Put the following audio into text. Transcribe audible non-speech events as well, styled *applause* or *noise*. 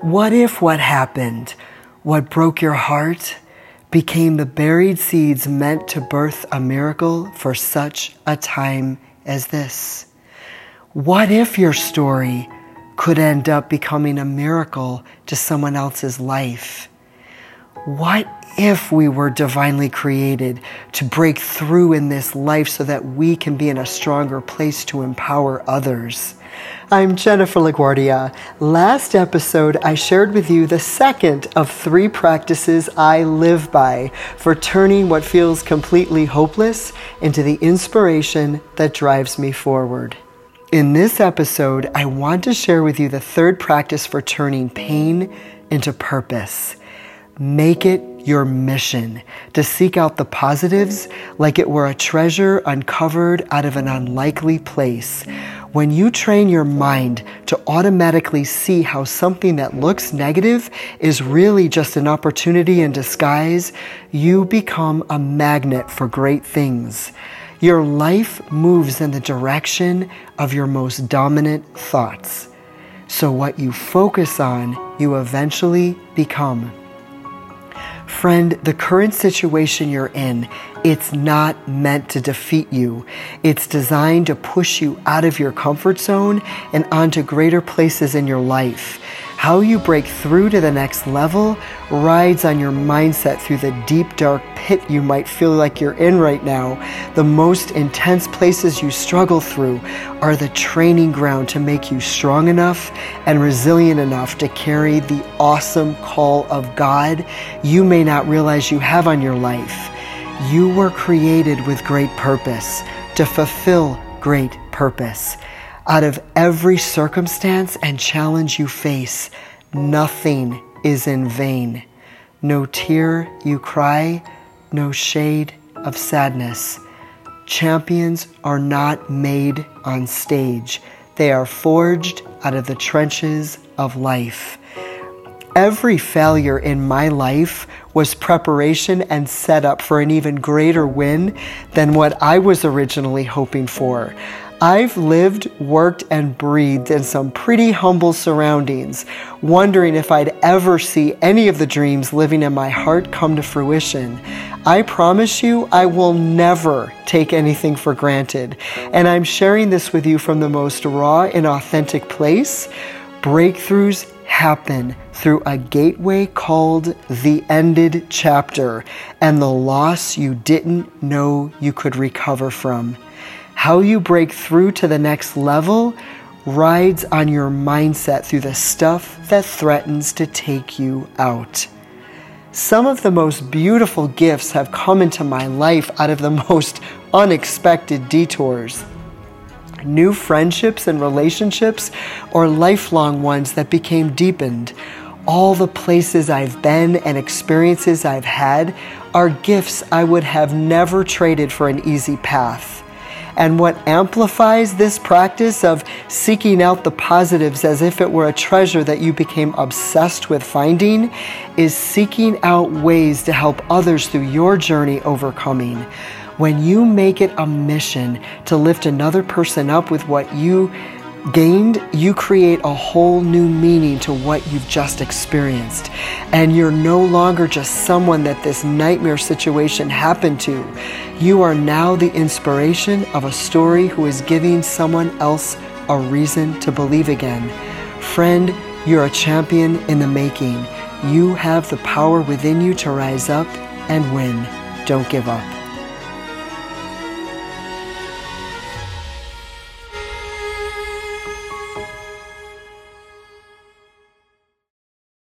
What if what happened, what broke your heart, became the buried seeds meant to birth a miracle for such a time as this? What if your story could end up becoming a miracle to someone else's life? What if we were divinely created to break through in this life so that we can be in a stronger place to empower others? I'm Jennifer LaGuardia. Last episode, I shared with you the second of three practices I live by for turning what feels completely hopeless into the inspiration that drives me forward. In this episode, I want to share with you the third practice for turning pain into purpose. Make it your mission to seek out the positives like it were a treasure uncovered out of an unlikely place. When you train your mind to automatically see how something that looks negative is really just an opportunity in disguise, you become a magnet for great things. Your life moves in the direction of your most dominant thoughts. So, what you focus on, you eventually become. Friend, the current situation you're in, it's not meant to defeat you. It's designed to push you out of your comfort zone and onto greater places in your life. How you break through to the next level rides on your mindset through the deep, dark pit you might feel like you're in right now. The most intense places you struggle through are the training ground to make you strong enough and resilient enough to carry the awesome call of God you may not realize you have on your life. You were created with great purpose to fulfill great purpose. Out of every circumstance and challenge you face, nothing is in vain. No tear you cry, no shade of sadness. Champions are not made on stage, they are forged out of the trenches of life. Every failure in my life was preparation and setup for an even greater win than what I was originally hoping for. I've lived, worked, and breathed in some pretty humble surroundings, wondering if I'd ever see any of the dreams living in my heart come to fruition. I promise you, I will never take anything for granted. And I'm sharing this with you from the most raw and authentic place. Breakthroughs happen through a gateway called the ended chapter and the loss you didn't know you could recover from. How you break through to the next level rides on your mindset through the stuff that threatens to take you out. Some of the most beautiful gifts have come into my life out of the *laughs* most unexpected detours. New friendships and relationships, or lifelong ones that became deepened. All the places I've been and experiences I've had are gifts I would have never traded for an easy path. And what amplifies this practice of seeking out the positives as if it were a treasure that you became obsessed with finding is seeking out ways to help others through your journey overcoming. When you make it a mission to lift another person up with what you gained, you create a whole new meaning to what you've just experienced. And you're no longer just someone that this nightmare situation happened to. You are now the inspiration of a story who is giving someone else a reason to believe again. Friend, you're a champion in the making. You have the power within you to rise up and win. Don't give up.